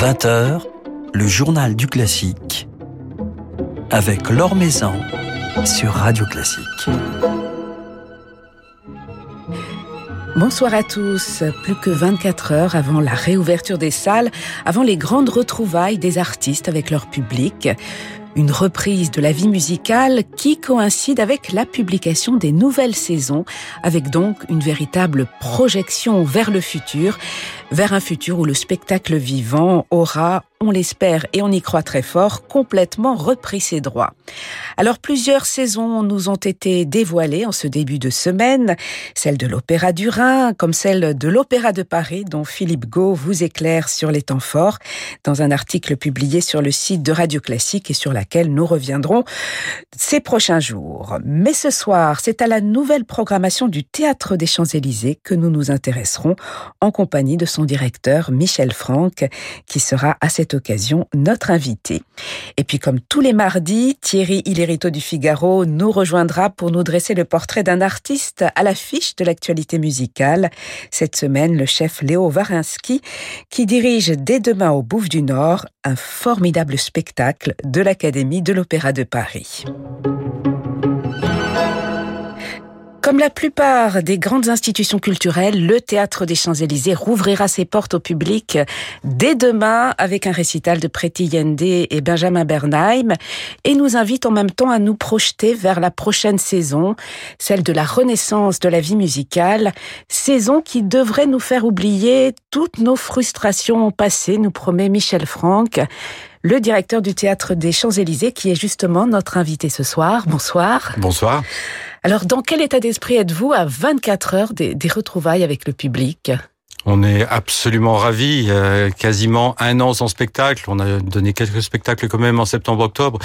20h, le journal du classique avec Laure Maison sur Radio Classique. Bonsoir à tous. Plus que 24 heures avant la réouverture des salles, avant les grandes retrouvailles des artistes avec leur public une reprise de la vie musicale qui coïncide avec la publication des nouvelles saisons, avec donc une véritable projection vers le futur, vers un futur où le spectacle vivant aura on l'espère et on y croit très fort, complètement repris ses droits. Alors plusieurs saisons nous ont été dévoilées en ce début de semaine, celle de l'Opéra du Rhin comme celle de l'Opéra de Paris dont Philippe Gau vous éclaire sur les temps forts dans un article publié sur le site de Radio Classique et sur laquelle nous reviendrons ces prochains jours. Mais ce soir, c'est à la nouvelle programmation du Théâtre des Champs-Élysées que nous nous intéresserons en compagnie de son directeur Michel Franck qui sera à cette occasion notre invité. Et puis comme tous les mardis, Thierry Hillerito du Figaro nous rejoindra pour nous dresser le portrait d'un artiste à l'affiche de l'actualité musicale. Cette semaine, le chef Léo Varinsky qui dirige dès demain au Bouffe du Nord un formidable spectacle de l'Académie de l'Opéra de Paris. Comme la plupart des grandes institutions culturelles, le Théâtre des Champs-Élysées rouvrira ses portes au public dès demain avec un récital de Preti Yende et Benjamin Bernheim et nous invite en même temps à nous projeter vers la prochaine saison, celle de la renaissance de la vie musicale, saison qui devrait nous faire oublier toutes nos frustrations passées, nous promet Michel Franck le directeur du théâtre des Champs-Élysées, qui est justement notre invité ce soir. Bonsoir. Bonsoir. Alors, dans quel état d'esprit êtes-vous à 24 heures des, des retrouvailles avec le public? On est absolument ravis. Euh, quasiment un an sans spectacle. On a donné quelques spectacles quand même en septembre-octobre,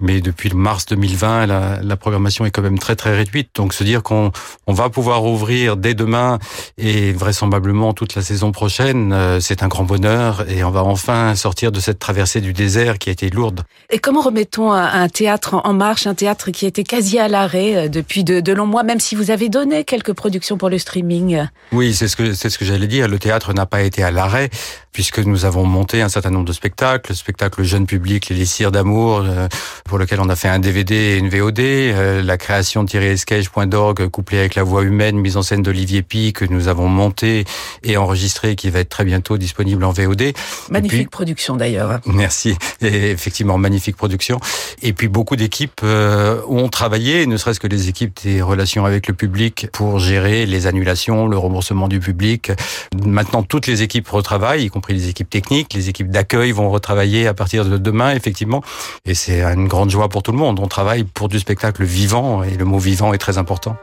mais depuis le mars 2020, la, la, programmation est quand même très très réduite. Donc se dire qu'on on va pouvoir ouvrir dès demain et vraisemblablement toute la saison prochaine, euh, c'est un grand bonheur et on va enfin sortir de cette traversée du désert qui a été lourde. Et comment remettons un, théâtre en marche, un théâtre qui était quasi à l'arrêt euh, depuis de, de longs mois, même si vous avez donné quelques productions pour le streaming? Oui, c'est ce que c'est ce que j'allais dire le théâtre n'a pas été à l'arrêt puisque nous avons monté un certain nombre de spectacles, le spectacle jeune public, les Lissirs d'amour, euh, pour lequel on a fait un DVD et une VOD, euh, la création de thierryescage.org couplée avec la voix humaine, mise en scène d'Olivier Pi, que nous avons monté et enregistré, qui va être très bientôt disponible en VOD. Magnifique production d'ailleurs. Merci, et effectivement magnifique production. Et puis beaucoup d'équipes euh, ont travaillé, ne serait-ce que les équipes des relations avec le public, pour gérer les annulations, le remboursement du public. Maintenant, toutes les équipes retravaillent, y les équipes techniques, les équipes d'accueil vont retravailler à partir de demain, effectivement. Et c'est une grande joie pour tout le monde. On travaille pour du spectacle vivant et le mot vivant est très important.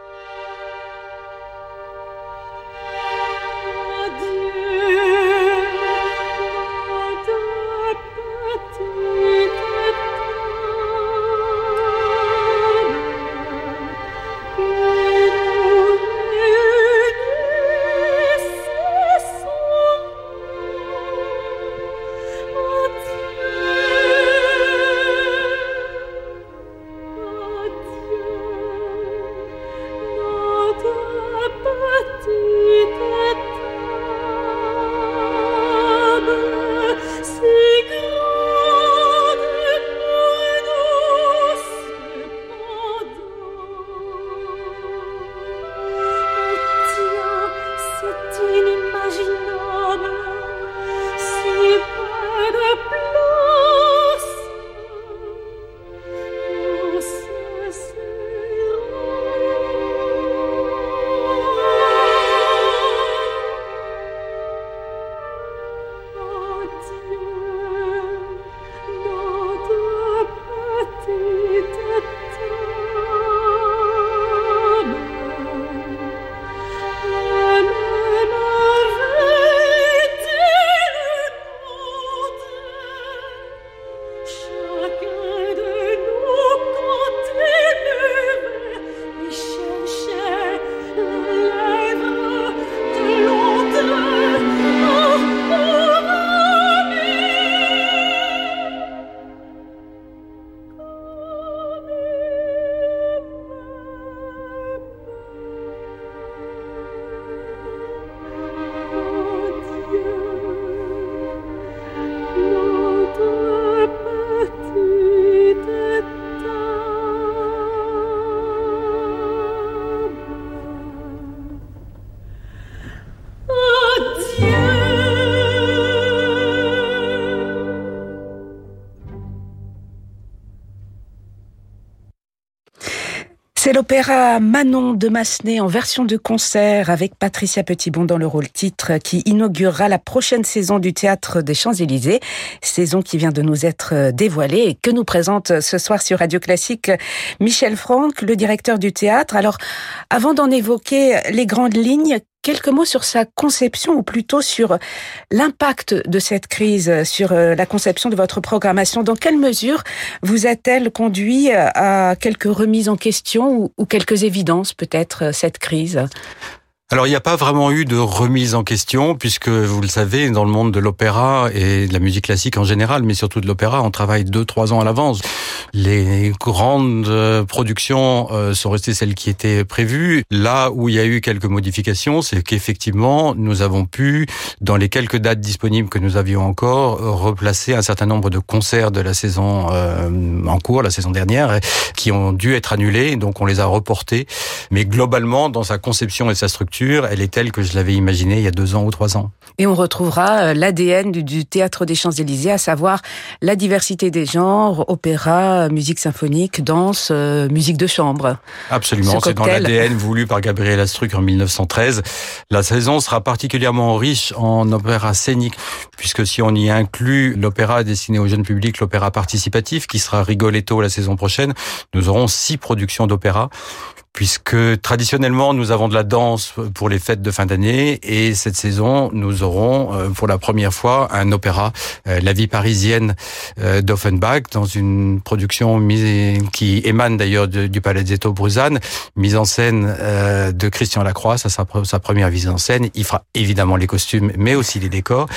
C'est l'opéra Manon de Massenet en version de concert avec Patricia Petitbon dans le rôle titre qui inaugurera la prochaine saison du théâtre des Champs-Élysées, saison qui vient de nous être dévoilée et que nous présente ce soir sur Radio Classique Michel Franck, le directeur du théâtre. Alors, avant d'en évoquer les grandes lignes, quelques mots sur sa conception ou plutôt sur l'impact de cette crise sur euh, la conception de votre programmation. Dans quelle mesure vous a-t-elle conduit à quelques remises en question ou, quelques évidences peut-être cette crise? Alors il n'y a pas vraiment eu de remise en question puisque vous le savez dans le monde de l'opéra et de la musique classique en général, mais surtout de l'opéra, on travaille deux trois ans à l'avance. Les grandes euh, productions euh, sont restées celles qui étaient prévues. Là où il y a eu quelques modifications, c'est qu'effectivement nous avons pu, dans les quelques dates disponibles que nous avions encore, replacer un certain nombre de concerts de la saison euh, en cours, la saison dernière, qui ont dû être annulés. Donc on les a reportés. Mais globalement, dans sa conception et sa structure elle est telle que je l'avais imaginée il y a deux ans ou trois ans. Et on retrouvera euh, l'ADN du, théâtre des Champs-Élysées, à savoir la diversité des genres, opéra, musique symphonique, danse, euh, musique de chambre. Absolument, c'est dans l'ADN voulu par Gabriel Astruc en 1913. La saison sera particulièrement riche en opéra scénique, puisque si on y inclut l'opéra destiné au jeune public, l'opéra participatif, qui sera Rigoletto la saison prochaine, nous aurons six productions d'opéra puisque traditionnellement nous avons de la danse pour les fêtes de fin d'année et cette saison nous aurons euh, pour la première fois un opéra, euh, La vie parisienne euh, d'Offenbach, dans une production qui émane d'ailleurs du Palazzetto Bruzane, mise en scène de Christian Lacroix, ça sa première mise en scène. Il fera évidemment les costumes, mais aussi les décors.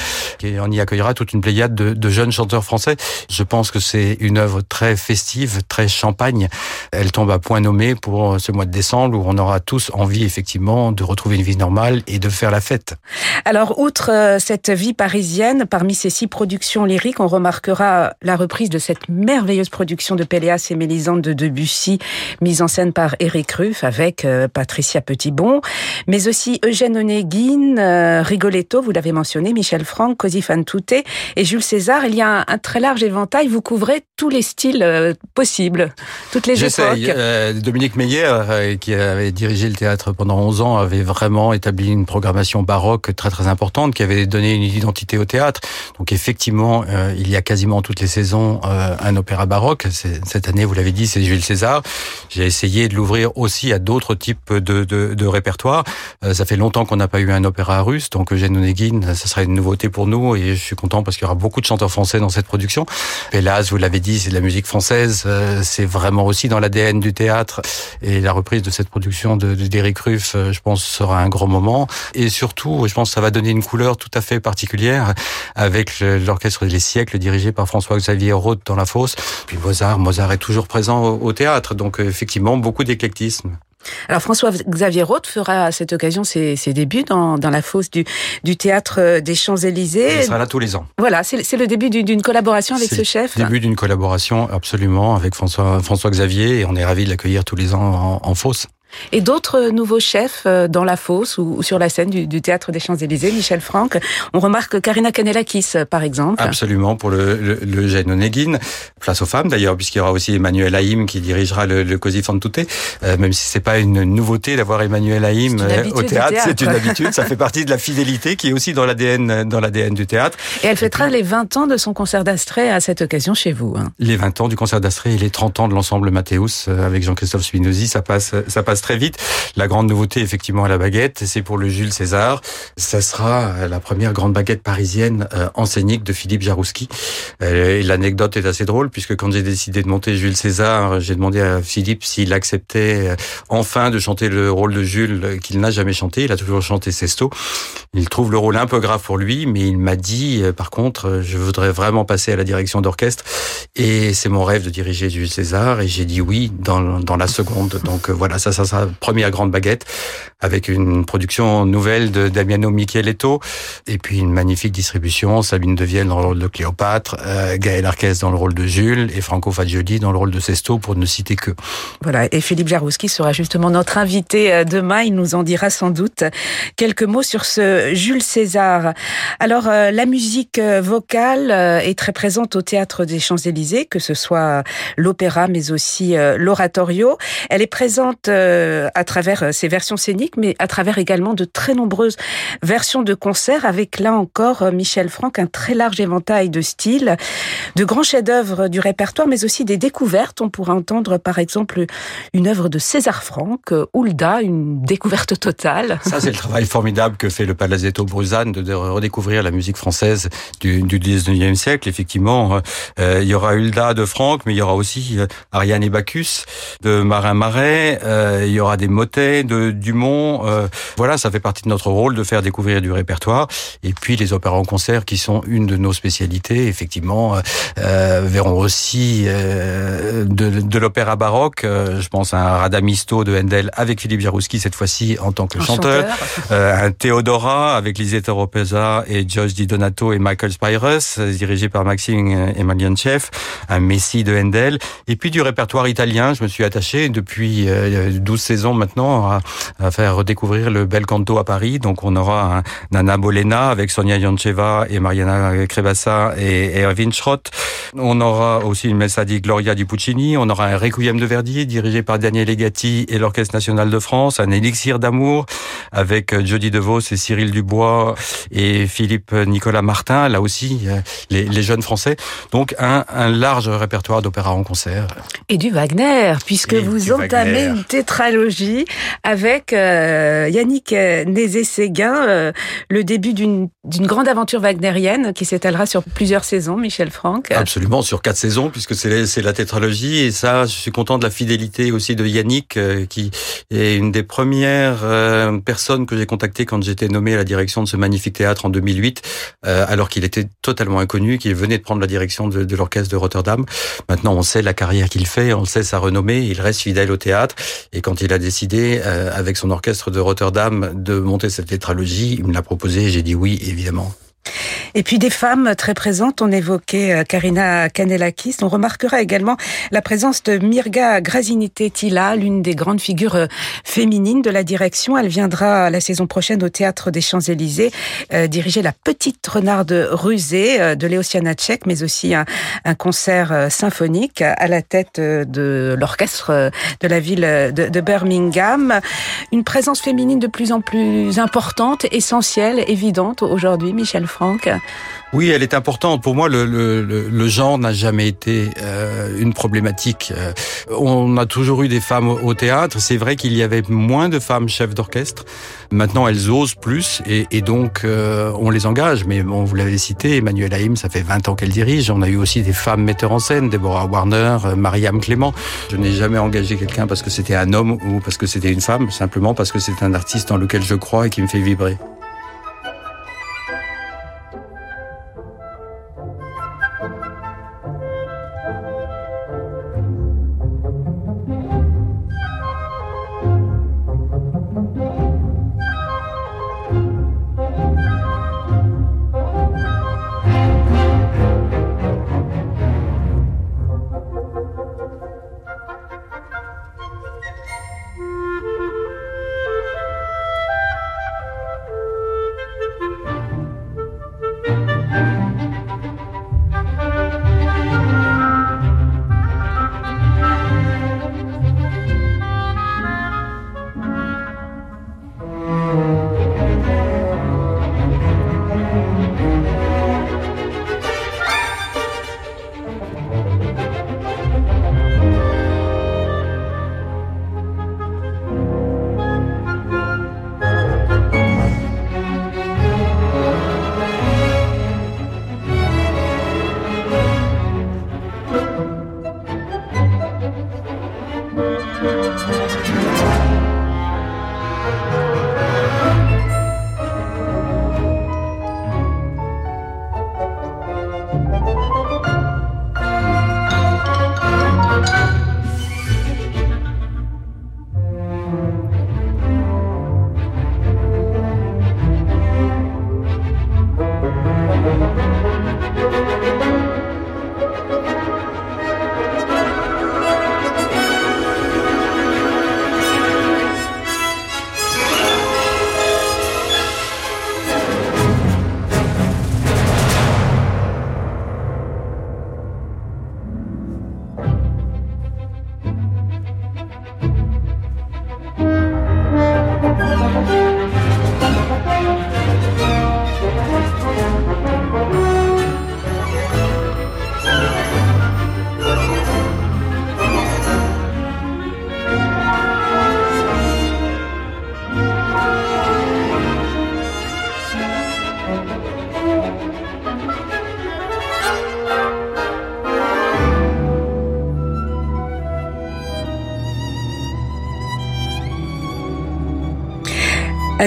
Et on y accueillera toute une pléiade de, de jeunes chanteurs français. Je pense que c'est une œuvre très festive, très champagne. Elle tombe à point nommé pour ce mois de décembre où on aura tous envie effectivement de retrouver une vie normale et de faire la fête. Alors, outre euh, cette vie parisienne, parmi ces six productions lyriques, on remarquera la reprise de cette merveilleuse production de Péléas et Mélisande de Debussy, mise en scène par Eric Ruff avec euh, Patricia Petitbon, mais aussi Eugène Onegin, euh, Rigoletto, vous l'avez mentionné, Michel Franck, Così fan tutte et Jules César. Il y a un, très large éventail, vous couvrez tous les styles possibles, toutes les époques. Dominique Meyer euh, qui avait dirigé le théâtre pendant 11 ans, avait vraiment établi une programmation baroque très très importante, qui avait donné une identité au théâtre. Donc effectivement, euh, il y a quasiment toutes les saisons euh, un opéra baroque. Cette année, vous l'avez dit, c'est Jules César. J'ai essayé de l'ouvrir aussi à d'autres types de, de, de répertoires. ça fait longtemps qu'on n'a pas eu un opéra russe, donc Eugène Onegin, ça sera une nouveauté pour nous et je suis content parce qu'il y aura beaucoup de chanteurs français dans cette production. Hélas, vous l'avez dit, c'est de la musique française. c'est vraiment aussi dans l'ADN du théâtre et la reprise de cette production de d'Éric Ruff, euh, je pense, sera un grand moment. Et surtout, je pense que ça va donner une couleur tout à fait particulière avec l'orchestre des siècles dirigé par François-Xavier Roth dans la fosse. Puis Mozart, Mozart est toujours présent au, théâtre, donc euh, effectivement beaucoup d'éclectisme. Alors François-Xavier Roth fera à cette occasion ses, débuts dans, la fosse du, du théâtre des Champs-Élysées. Il sera là tous les ans. Voilà, c'est le début d'une collaboration avec ce chef. Début d'une collaboration absolument avec François François Xavier et on est ravi de l'accueillir tous les ans en, en fosse. Et d'autres nouveaux chefs euh, dans la fosse ou, sur la scène du, théâtre des Champs-Élysées, Michel Franck. On remarque Karina Kanelakis, euh, par exemple. Absolument, pour le, le, le. Place aux femmes, d'ailleurs, puisqu'il y aura aussi Emmanuel Haïm qui dirigera le, le Così fan tutte. Euh, même si c'est pas une nouveauté d'avoir Emmanuel Haïm au théâtre, c'est une habitude. ça fait partie de la fidélité qui est aussi dans l'ADN, dans l'ADN du théâtre. Et elle fêtera les 20 ans de son concert d'Astrée à cette occasion chez vous. Hein. Les 20 ans du concert d'Astrée et les 30 ans de l'ensemble Mathéus avec Jean-Christophe Spinozzi, ça passe, ça passe très vite. La grande nouveauté, effectivement, à la baguette, c'est pour le Jules César. Ça sera la première grande baguette parisienne euh, de Philippe Jarouski. Euh, l'anecdote est assez drôle puisque quand j'ai décidé de monter Jules César, j'ai demandé à Philippe s'il acceptait euh, enfin de chanter le rôle de Jules qu'il n'a jamais chanté. Il a toujours chanté Sesto. Il trouve le rôle un peu grave pour lui, mais il m'a dit, par contre, je voudrais vraiment passer à la direction d'orchestre et c'est mon rêve de diriger Jules César et j'ai dit oui dans, dans la seconde. Donc voilà, ça, ça première grande baguette, avec une production nouvelle de Damiano Micheletto, et puis une magnifique distribution, Sabine Devielle dans le rôle de Cléopâtre, euh, Gaël Arquez dans le rôle de Jules, et Franco Fagioli dans le rôle de Sesto, pour ne citer que. Voilà, et Philippe Jarouski sera justement notre invité euh, demain, il nous en dira sans doute quelques mots sur ce Jules César. Alors, euh, la musique vocale est très présente au Théâtre des Champs-Élysées, que ce soit l'opéra mais aussi l'oratorio. Elle est présente à travers ses versions scéniques, mais à travers également de très nombreuses versions de concerts, avec là encore Michel Franck un très large éventail de styles, de grands chefs-d'œuvre du répertoire, mais aussi des découvertes. On pourrait entendre par exemple une œuvre de César Franck, Hulda, une découverte totale. Ça, c'est le travail formidable que fait le Palazzetto Bruzane de, redécouvrir la musique française du, du 19e siècle. Effectivement, euh, il y aura Hulda de Franck, mais il y aura aussi euh, Ariane et Bacchus de Marin Marais, euh, y aura des motets de Dumont. voilà, ça fait partie de notre rôle de faire découvrir du répertoire. Et puis les opéras en concert, qui sont une de nos spécialités, effectivement, verront aussi de, de l'opéra baroque. je pense à un Radamisto de Handel avec Philippe Jarouski cette fois-ci en tant que chanteur, euh, un Théodora avec Lisette Oropesa et George Di Donato et Michael Spyrus, dirigé par Maxime Emelianchev, un Messie de Handel, et puis du répertoire italien. Je me suis attaché depuis 12 euh, saisons maintenant à, à, faire redécouvrir le bel canto à Paris. Donc on aura un Nana Bolena avec Sonia Yancheva et Mariana Crevassa et, Erwin Schrott. On aura aussi une messa di Gloria di Puccini. On aura un Requiem de Verdi dirigé par Daniel Legati et l'Orchestre national de France, un élixir d'amour avec euh, Jody DeVos et Cyril Dubois et Philippe Nicolas Martin, là aussi euh, les, les jeunes Français. Donc un, un large répertoire d'opéra en concert. Et du Wagner, puisque vous entamez une avec euh, Yannick Nézé-Séguin, le début d'une grande aventure wagnérienne qui s'étalera sur plusieurs saisons, Michel Franck. Absolument, sur quatre saisons, puisque c'est la tétralogie. Et ça, je suis content de la fidélité aussi de Yannick, qui est une des premières euh, personnes que j'ai contactées quand j'étais nommé à la direction de ce magnifique théâtre en 2008, euh, alors qu'il était totalement inconnu, qu'il venait de prendre la direction de, de l'orchestre de Rotterdam. Maintenant, on sait la carrière qu'il fait, on sait sa renommée, il reste fidèle au théâtre. Et quand il a décidé, euh, avec son orchestre de Rotterdam, de monter cette tétralogie, il me l'a proposé, j'ai dit oui, évidemment. Et puis des femmes très présentes, on évoquait euh, Karina Kanelakis. On remarquera également la présence de Mirga Grazinite-Tila, l'une des grandes figures euh, féminines de la direction. Elle viendra la saison prochaine au Théâtre des Champs-Élysées euh, diriger La Petite Renarde Rusée de Léosiana Tchèque, mais aussi un, un, concert symphonique à la tête de l'orchestre de la ville de, de Birmingham. Une présence féminine de plus en plus importante, essentielle, évidente aujourd'hui, Michel Franck oui, elle est importante. Pour moi, le, le, le genre n'a jamais été euh, une problématique. Euh, on a toujours eu des femmes au théâtre. C'est vrai qu'il y avait moins de femmes chefs d'orchestre. Maintenant, elles osent plus et, et donc euh, on les engage. Mais bon, vous l'avez cité, Emmanuel Haïm, ça fait 20 ans qu'elle dirige. On a eu aussi des femmes metteurs en scène, Deborah Warner, Mariam Clément. Je n'ai jamais engagé quelqu'un parce que c'était un homme ou parce que c'était une femme, simplement parce que c'est un artiste dans lequel je crois et qui me fait vibrer.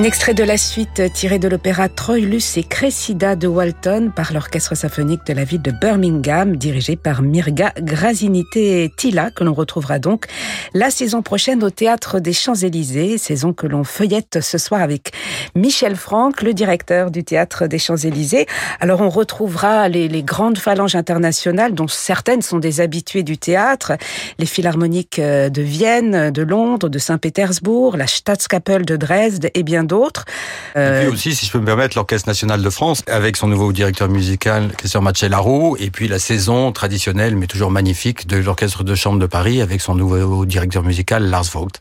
Extrait de la suite tiré de l'opéra Troilus et Cressida de Walton par l'orchestre symphonique de la ville de Birmingham, dirigé par Mirga Grazinité Tila, que l'on retrouvera donc la saison prochaine au Théâtre des Champs-Élysées, saison que l'on feuillette ce soir avec Michel Franck, le directeur du Théâtre des Champs-Élysées. Alors on retrouvera les, grandes phalanges internationales, dont certaines sont des habitués du théâtre, les philharmoniques de Vienne, de Londres, de Saint-Pétersbourg, la Staatskapelle de Dresde et bien d'autres. Euh... Et puis aussi, si je peux me permettre, l'Orchestre national de France, avec son nouveau directeur musical, Christian Macellaro, et puis la saison traditionnelle, mais toujours magnifique, de l'Orchestre de chambre de Paris, avec son nouveau directeur musical, Lars Vogt.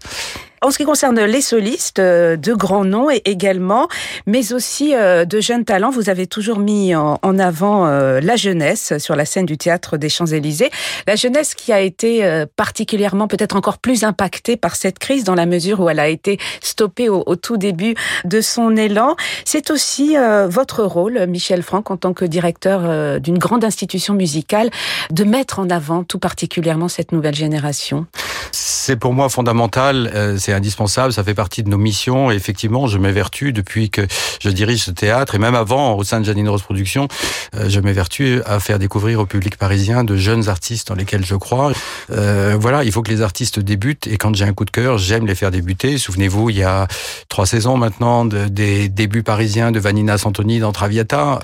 En ce qui concerne les solistes, euh, de grands noms également, mais aussi euh, de jeunes talents, vous avez toujours mis en avant euh, la jeunesse sur la scène du théâtre des Champs-Élysées. La jeunesse qui a été particulièrement, peut-être encore plus impactée par cette crise dans la mesure où elle a été stoppée au, au tout début de son élan. C'est aussi votre rôle, Michel Franck, en tant que directeur d'une grande institution musicale, de mettre en avant tout particulièrement cette nouvelle génération. C'est pour moi fondamental c'est indispensable, ça fait partie de nos missions. Et effectivement, je m'évertue depuis que je dirige ce théâtre et même avant, au sein de Janine Rose Productions, je m'évertue à faire découvrir au public parisien de jeunes artistes dans lesquels je crois. Euh, voilà, il faut que les artistes débutent et quand j'ai un coup de cœur, j'aime les faire débuter. Souvenez-vous, il y a trois saisons maintenant de, des débuts parisiens de Vanina Santoni dans Traviata.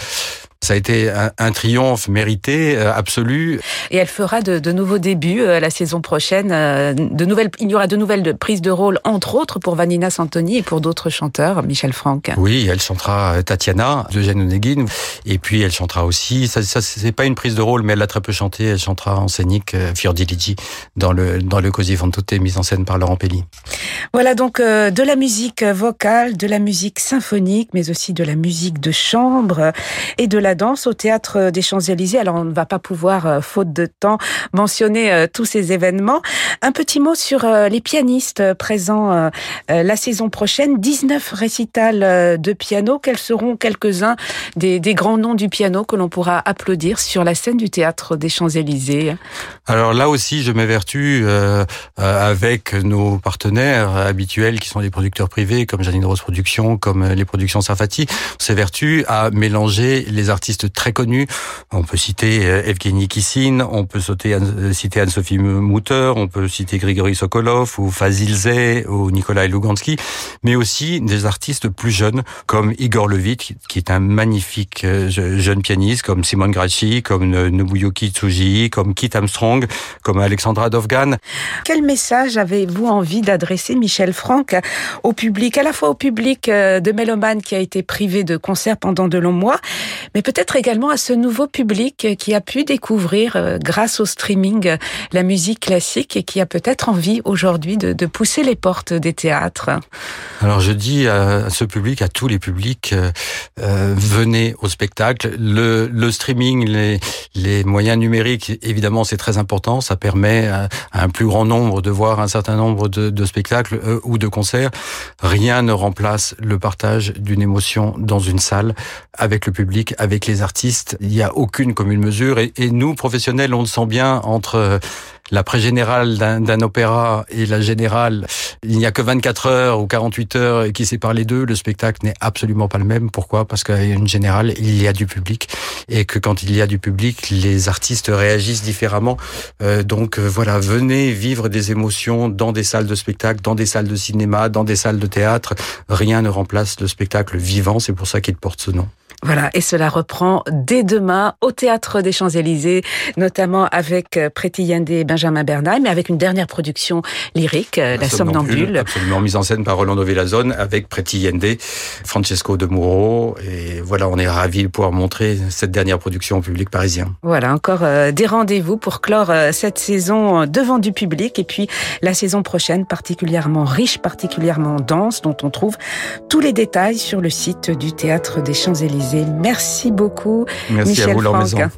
Ça a été un, un triomphe mérité, euh, absolu. Et elle fera de, de nouveaux débuts euh, la saison prochaine. Euh, de nouvelles, il y aura de nouvelles prises de rôle, entre autres pour Vanina Santoni et pour d'autres chanteurs, Michel Franck. Oui, elle chantera Tatiana de Jeanne Onegin. Et puis elle chantera aussi, ça, ça c'est pas une prise de rôle, mais elle a très peu chanté. Elle chantera en scénique Fiordiligi dans le, dans le Così fan tutte, mise en scène par Laurent Pelli. Voilà donc de la musique vocale, de la musique symphonique, mais aussi de la musique de chambre et de la danse au théâtre des Champs-Élysées. Alors on ne va pas pouvoir, faute de temps, mentionner tous ces événements. Un petit mot sur les pianistes présents la saison prochaine. 19 récitals de piano. Quels seront quelques-uns des, des, grands noms du piano que l'on pourra applaudir sur la scène du théâtre des Champs-Élysées? Alors là aussi, je m'évertue euh, avec nos partenaires habituels qui sont des producteurs privés comme Janine Rose Productions, comme les productions Sarfati. On s'évertue à mélanger les artistes très connus. On peut citer Evgeny Kissine, on peut sauter, citer Anne-Sophie Mouter, on peut citer Grigory Sokolov ou Fazil Zay ou Nikolai Lugansky, mais aussi des artistes plus jeunes comme Igor Levit, qui est un magnifique jeune pianiste, comme Simon Grachi, comme Nobuyuki Tsuji, comme Kit Armstrong, comme Alexandra Dovgan. Quel message avez-vous envie d'adresser, Michel Franck, au public, à la fois au public de Méloman qui a été privé de concerts pendant de longs mois, mais peut-être également à ce nouveau public qui a pu découvrir, grâce au streaming, la musique classique et qui a peut-être envie aujourd'hui de, pousser les portes des théâtres Alors je dis à ce public, à tous les publics, euh, venez au spectacle. Le, streaming, les, moyens numériques, évidemment, c'est très important. Ça permet à, un plus grand nombre de voir un certain nombre de, spectacles euh, ou de concerts. Rien ne remplace le partage d'une émotion dans une salle avec le public, avec les artistes. Il n'y a aucune commune mesure. Et, nous, professionnels, on le sent bien entre la pré-générale d'un opéra et la générale, il n'y a que 24 heures ou 48 heures qui séparent les deux. Le spectacle n'est absolument pas le même. Pourquoi? Parce qu'à une générale, il y a du public et que quand il y a du public, les artistes réagissent différemment. Euh, donc euh, voilà, venez vivre des émotions dans des salles de spectacle, dans des salles de cinéma, dans des salles de théâtre. Rien ne remplace le spectacle vivant. C'est pour ça qu'il porte ce nom. Voilà, et cela reprend dès demain au Théâtre des Champs-Élysées, notamment avec Preti Yende et Benjamin Bernal, mais avec une dernière production lyrique, La, La Somnambule. Somnambule. Absolument, mise en scène par Rolando Villazone avec Preti Yende, Francesco de Muro. Et voilà, on est ravis de pouvoir montrer cette dernière production au public parisien. Voilà, encore des rendez-vous pour clore cette saison devant du public et puis la saison prochaine particulièrement riche, particulièrement dense, dont on trouve tous les détails sur le site du Théâtre des Champs-Élysées. Merci beaucoup, Merci Michel à vous, Franck.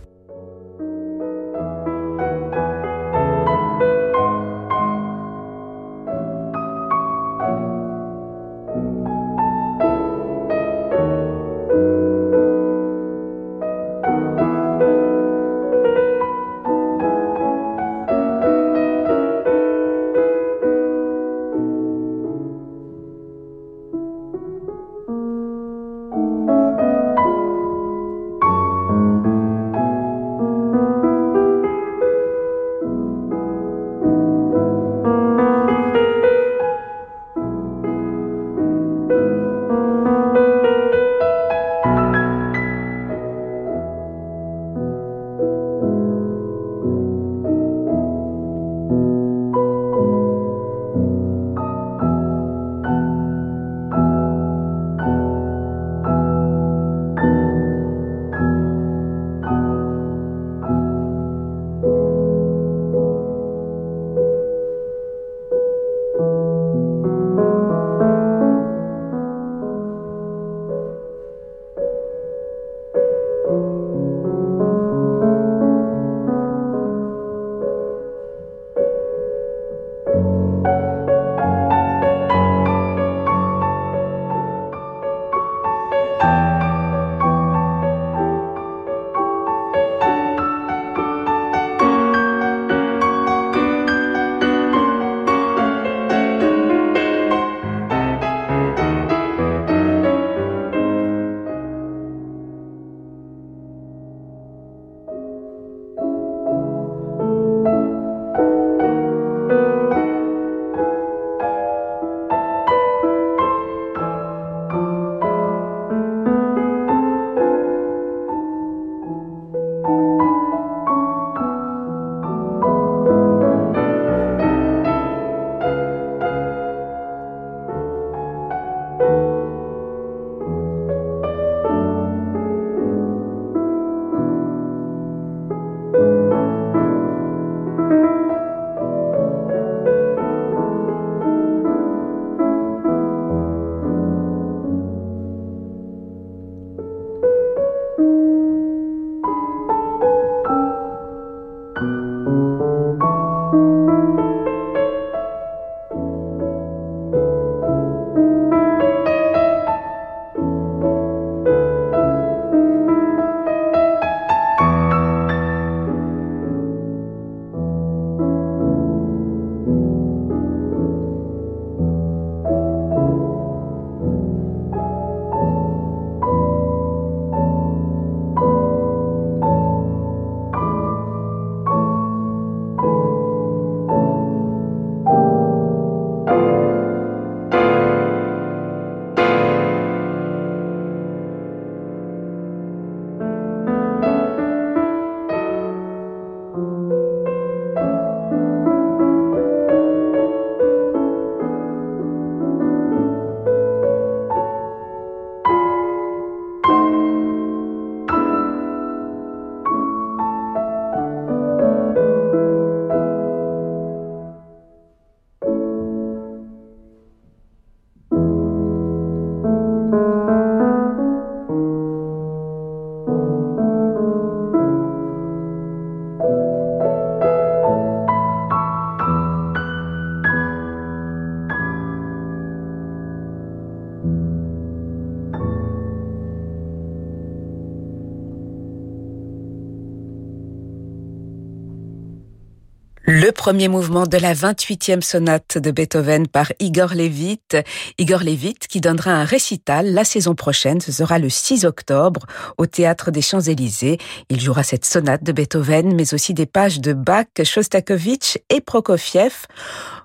Premier mouvement de la 28e sonate de Beethoven par Igor Levit. Igor Levit qui donnera un récital la saison prochaine. Ce sera le 6 octobre au Théâtre des Champs-Élysées. Il jouera cette sonate de Beethoven, mais aussi des pages de Bach, Shostakovich et Prokofiev.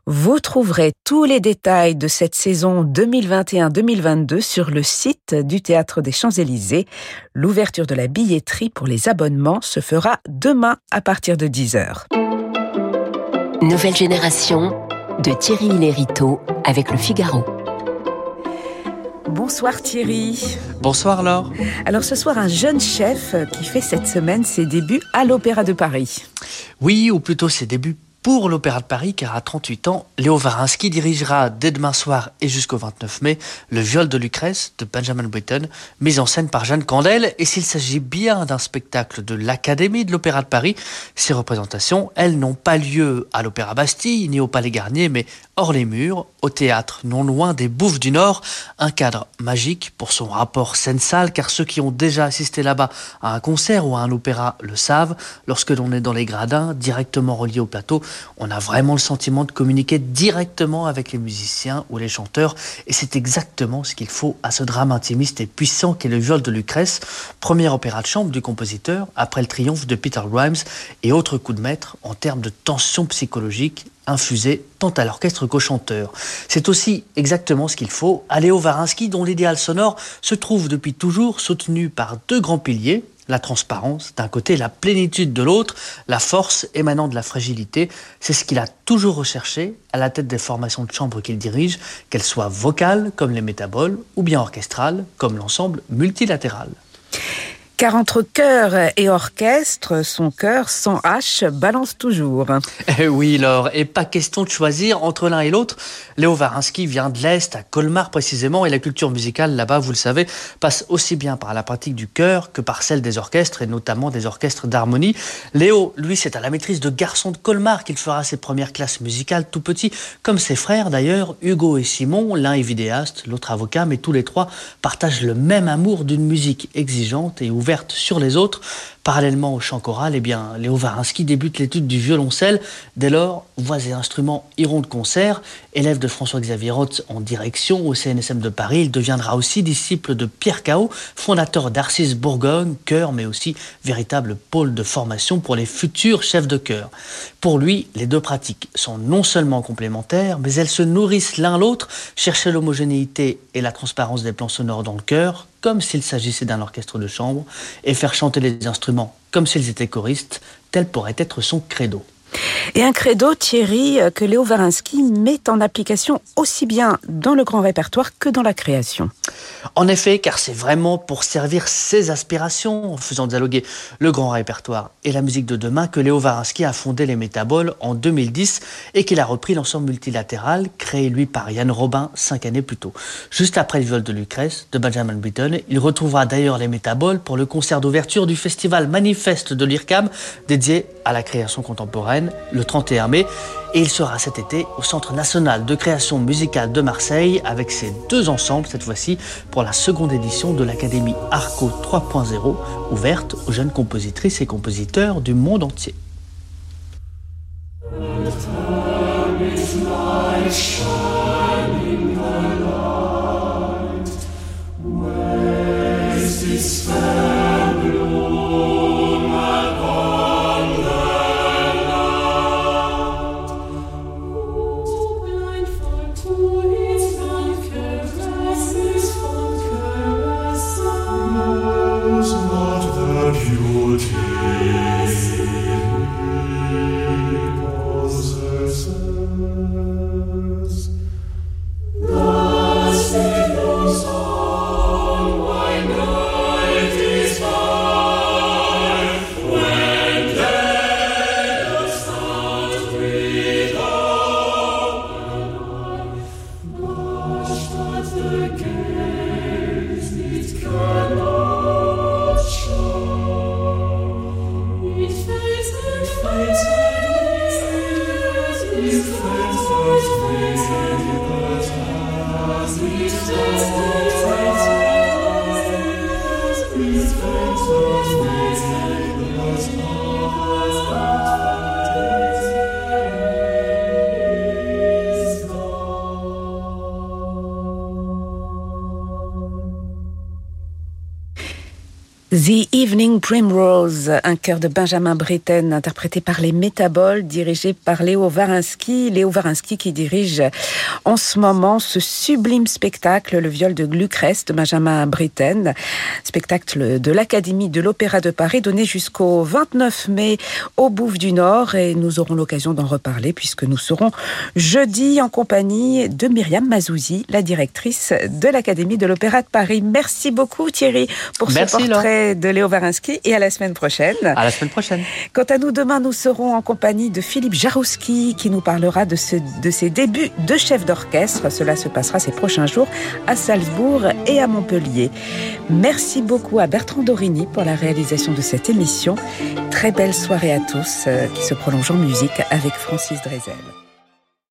Vous trouverez tous les détails de cette saison 2021-2022 sur le site du Théâtre des Champs-Élysées. L'ouverture de la billetterie pour les abonnements se fera demain à partir de 10h. Nouvelle génération de Thierry Lériteau avec le Figaro. Bonsoir Thierry. Bonsoir Laure. Alors ce soir, un jeune chef qui fait cette semaine ses débuts à l'Opéra de Paris. Oui, ou plutôt ses débuts pour l'Opéra de Paris, car à 38 ans, Léo Varinsky dirigera dès demain soir et jusqu'au 29 mai le viol de Lucrèce de Benjamin Britten, mis en scène par Jeanne Candel. Et s'il s'agit bien d'un spectacle de l'Académie de l'Opéra de Paris, ces représentations, elles n'ont pas lieu à l'Opéra Bastille ni au Palais Garnier, mais hors les murs, au théâtre, non loin des Bouffes du Nord, un cadre magique pour son rapport scène-salle, car ceux qui ont déjà assisté là-bas à un concert ou à un opéra le savent, lorsque l'on est dans les gradins, directement reliés au plateau, on a vraiment le sentiment de communiquer directement avec les musiciens ou les chanteurs, et c'est exactement ce qu'il faut à ce drame intimiste et puissant qu'est le viol de Lucrèce, premier opéra de chambre du compositeur, après le triomphe de Peter Grimes, et autre coup de maître en termes de tension psychologique infusée tant à l'orchestre qu'au chanteur. C'est aussi exactement ce qu'il faut à Léo Varinsky, dont l'idéal sonore se trouve depuis toujours soutenu par deux grands piliers, la transparence d'un côté, la plénitude de l'autre, la force émanant de la fragilité. C'est ce qu'il a toujours recherché à la tête des formations de chambre qu'il dirige, qu'elles soient vocales comme les métaboles ou bien orchestrales comme l'ensemble multilatéral. Car entre chœur et orchestre, son cœur sans H balance toujours. Eh oui, Laure, et pas question de choisir entre l'un et l'autre. Léo Varinsky vient de l'Est, à Colmar précisément, et la culture musicale là-bas, vous le savez, passe aussi bien par la pratique du chœur que par celle des orchestres, et notamment des orchestres d'harmonie. Léo, lui, c'est à la maîtrise de garçon de Colmar qu'il fera ses premières classes musicales tout petit, comme ses frères d'ailleurs, Hugo et Simon, l'un est vidéaste, l'autre avocat, mais tous les trois partagent le même amour d'une musique exigeante et ouverte sur les autres. Parallèlement au chant choral, eh bien, Léo Varinsky débute l'étude du violoncelle. Dès lors, voix et instruments iront de concert. Élève de François-Xavier Roth en direction au CNSM de Paris, il deviendra aussi disciple de Pierre Cao, fondateur d'Arcis Bourgogne, chœur, mais aussi véritable pôle de formation pour les futurs chefs de chœur. Pour lui, les deux pratiques sont non seulement complémentaires, mais elles se nourrissent l'un l'autre, chercher l'homogénéité et la transparence des plans sonores dans le chœur, comme s'il s'agissait d'un orchestre de chambre, et faire chanter les instruments comme s'ils étaient choristes, tel pourrait être son credo. Et un credo, Thierry, que Léo Varinsky met en application aussi bien dans le grand répertoire que dans la création. En effet, car c'est vraiment pour servir ses aspirations, en faisant dialoguer le grand répertoire et la musique de demain, que Léo Varinsky a fondé les Métaboles en 2010 et qu'il a repris l'ensemble multilatéral créé lui par Yann Robin cinq années plus tôt. Juste après le viol de Lucrèce de Benjamin Britten, il retrouvera d'ailleurs les Métaboles pour le concert d'ouverture du festival Manifeste de l'IRCAM dédié à la création contemporaine le 31 mai et il sera cet été au Centre national de création musicale de Marseille avec ses deux ensembles cette fois-ci pour la seconde édition de l'Académie Arco 3.0 ouverte aux jeunes compositrices et compositeurs du monde entier. The Evening Primrose, un chœur de Benjamin Britten interprété par les Métaboles, dirigé par Léo Varinsky. Léo Varinsky qui dirige en ce moment ce sublime spectacle, Le viol de Lucrèce de Benjamin Britten, spectacle de l'Académie de l'Opéra de Paris donné jusqu'au 29 mai au Bouffe du Nord et nous aurons l'occasion d'en reparler puisque nous serons jeudi en compagnie de Myriam Mazouzi, la directrice de l'Académie de l'Opéra de Paris. Merci beaucoup Thierry pour ce portrait de Léo Varinsky et à la semaine prochaine. À la semaine prochaine. Quant à nous, demain, nous serons en compagnie de Philippe Jarouski qui nous parlera de, de ses débuts de chef d'orchestre. Cela se passera ces prochains jours à Salzbourg et à Montpellier. Merci beaucoup à Bertrand Dorini pour la réalisation de cette émission. Très belle soirée à tous euh, qui se prolonge en musique avec Francis Drezel.